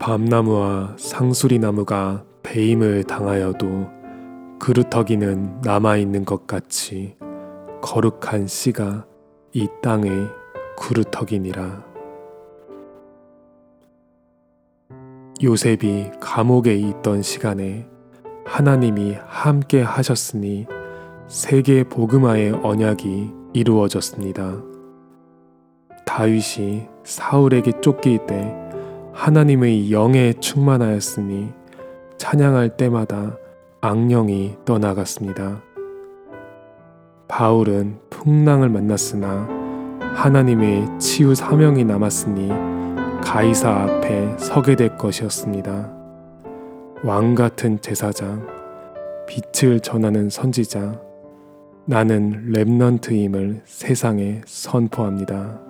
밤나무와 상수리나무가 배임을 당하여도 그루터기는 남아있는 것 같이 거룩한 씨가 이 땅의 그루터기니라. 요셉이 감옥에 있던 시간에 하나님이 함께 하셨으니 세계 복음화의 언약이 이루어졌습니다. 다윗이 사울에게 쫓길 때 하나님의 영에 충만하였으니 찬양할 때마다 악령이 떠나갔습니다. 바울은 풍랑을 만났으나 하나님의 치유 사명이 남았으니 가이사 앞에 서게 될 것이었습니다. 왕 같은 제사장, 빛을 전하는 선지자, 나는 랩넌트임을 세상에 선포합니다.